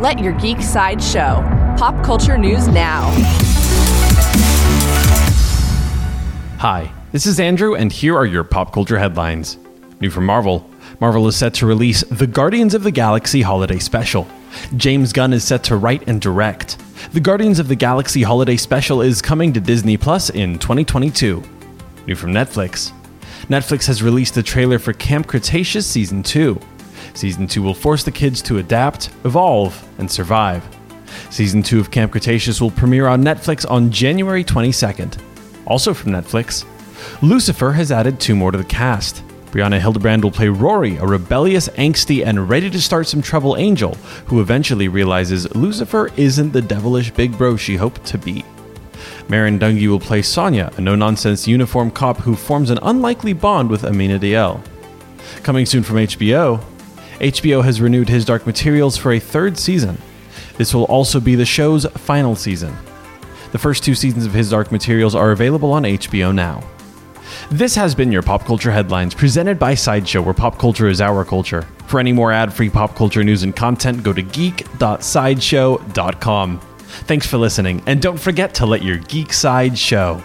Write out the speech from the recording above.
Let your geek side show. Pop culture news now. Hi, this is Andrew, and here are your pop culture headlines. New from Marvel Marvel is set to release the Guardians of the Galaxy Holiday Special. James Gunn is set to write and direct. The Guardians of the Galaxy Holiday Special is coming to Disney Plus in 2022. New from Netflix Netflix has released the trailer for Camp Cretaceous Season 2. Season 2 will force the kids to adapt, evolve, and survive. Season 2 of Camp Cretaceous will premiere on Netflix on January 22nd. Also from Netflix, Lucifer has added two more to the cast. Brianna Hildebrand will play Rory, a rebellious, angsty, and ready to start some trouble angel who eventually realizes Lucifer isn't the devilish big bro she hoped to be. Merrin Dungey will play Sonya, a no nonsense uniform cop who forms an unlikely bond with Amenadiel. Coming soon from HBO, HBO has renewed His Dark Materials for a third season. This will also be the show's final season. The first two seasons of His Dark Materials are available on HBO now. This has been your Pop Culture Headlines presented by Sideshow, where pop culture is our culture. For any more ad free pop culture news and content, go to geek.sideshow.com. Thanks for listening, and don't forget to let your geek side show.